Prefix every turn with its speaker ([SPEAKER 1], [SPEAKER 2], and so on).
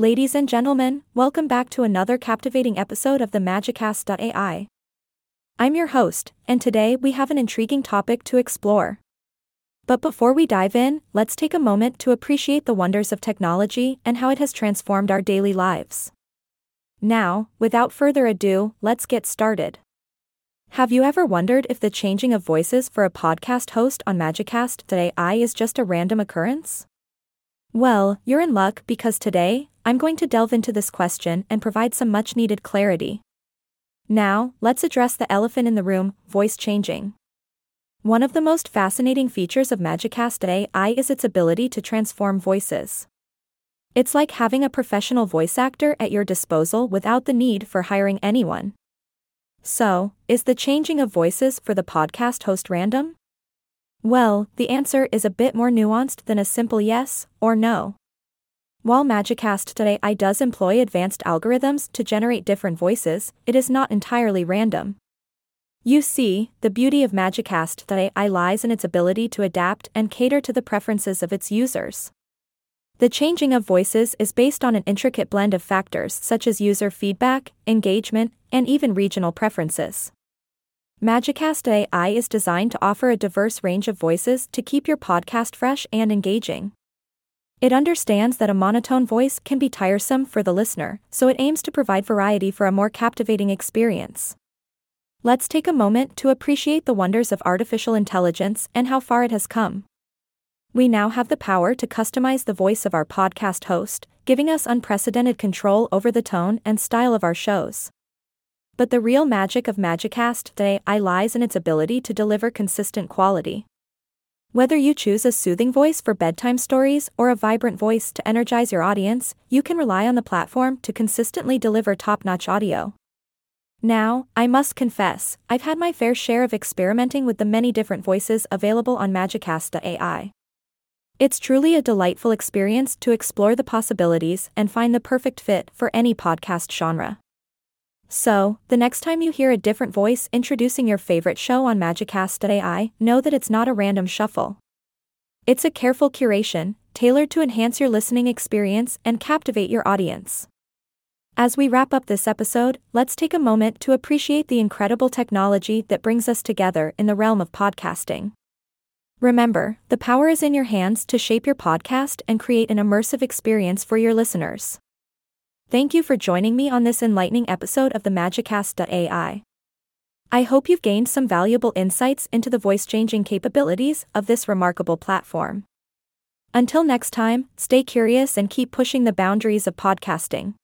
[SPEAKER 1] Ladies and gentlemen, welcome back to another captivating episode of the Magicast.ai. I'm your host, and today we have an intriguing topic to explore. But before we dive in, let's take a moment to appreciate the wonders of technology and how it has transformed our daily lives. Now, without further ado, let's get started. Have you ever wondered if the changing of voices for a podcast host on Magicast.ai is just a random occurrence? Well, you're in luck because today, I'm going to delve into this question and provide some much needed clarity. Now, let's address the elephant in the room voice changing. One of the most fascinating features of Magicast AI is its ability to transform voices. It's like having a professional voice actor at your disposal without the need for hiring anyone. So, is the changing of voices for the podcast host random? Well, the answer is a bit more nuanced than a simple yes or no. While Magicast.ai does employ advanced algorithms to generate different voices, it is not entirely random. You see, the beauty of Magicast.ai lies in its ability to adapt and cater to the preferences of its users. The changing of voices is based on an intricate blend of factors such as user feedback, engagement, and even regional preferences. Magicast AI is designed to offer a diverse range of voices to keep your podcast fresh and engaging. It understands that a monotone voice can be tiresome for the listener, so it aims to provide variety for a more captivating experience. Let's take a moment to appreciate the wonders of artificial intelligence and how far it has come. We now have the power to customize the voice of our podcast host, giving us unprecedented control over the tone and style of our shows. But the real magic of Magicast AI lies in its ability to deliver consistent quality. Whether you choose a soothing voice for bedtime stories or a vibrant voice to energize your audience, you can rely on the platform to consistently deliver top notch audio. Now, I must confess, I've had my fair share of experimenting with the many different voices available on Magicast.ai. It's truly a delightful experience to explore the possibilities and find the perfect fit for any podcast genre. So, the next time you hear a different voice introducing your favorite show on Magicast.ai, know that it's not a random shuffle. It's a careful curation, tailored to enhance your listening experience and captivate your audience. As we wrap up this episode, let's take a moment to appreciate the incredible technology that brings us together in the realm of podcasting. Remember, the power is in your hands to shape your podcast and create an immersive experience for your listeners. Thank you for joining me on this enlightening episode of the Magicast.ai. I hope you've gained some valuable insights into the voice changing capabilities of this remarkable platform. Until next time, stay curious and keep pushing the boundaries of podcasting.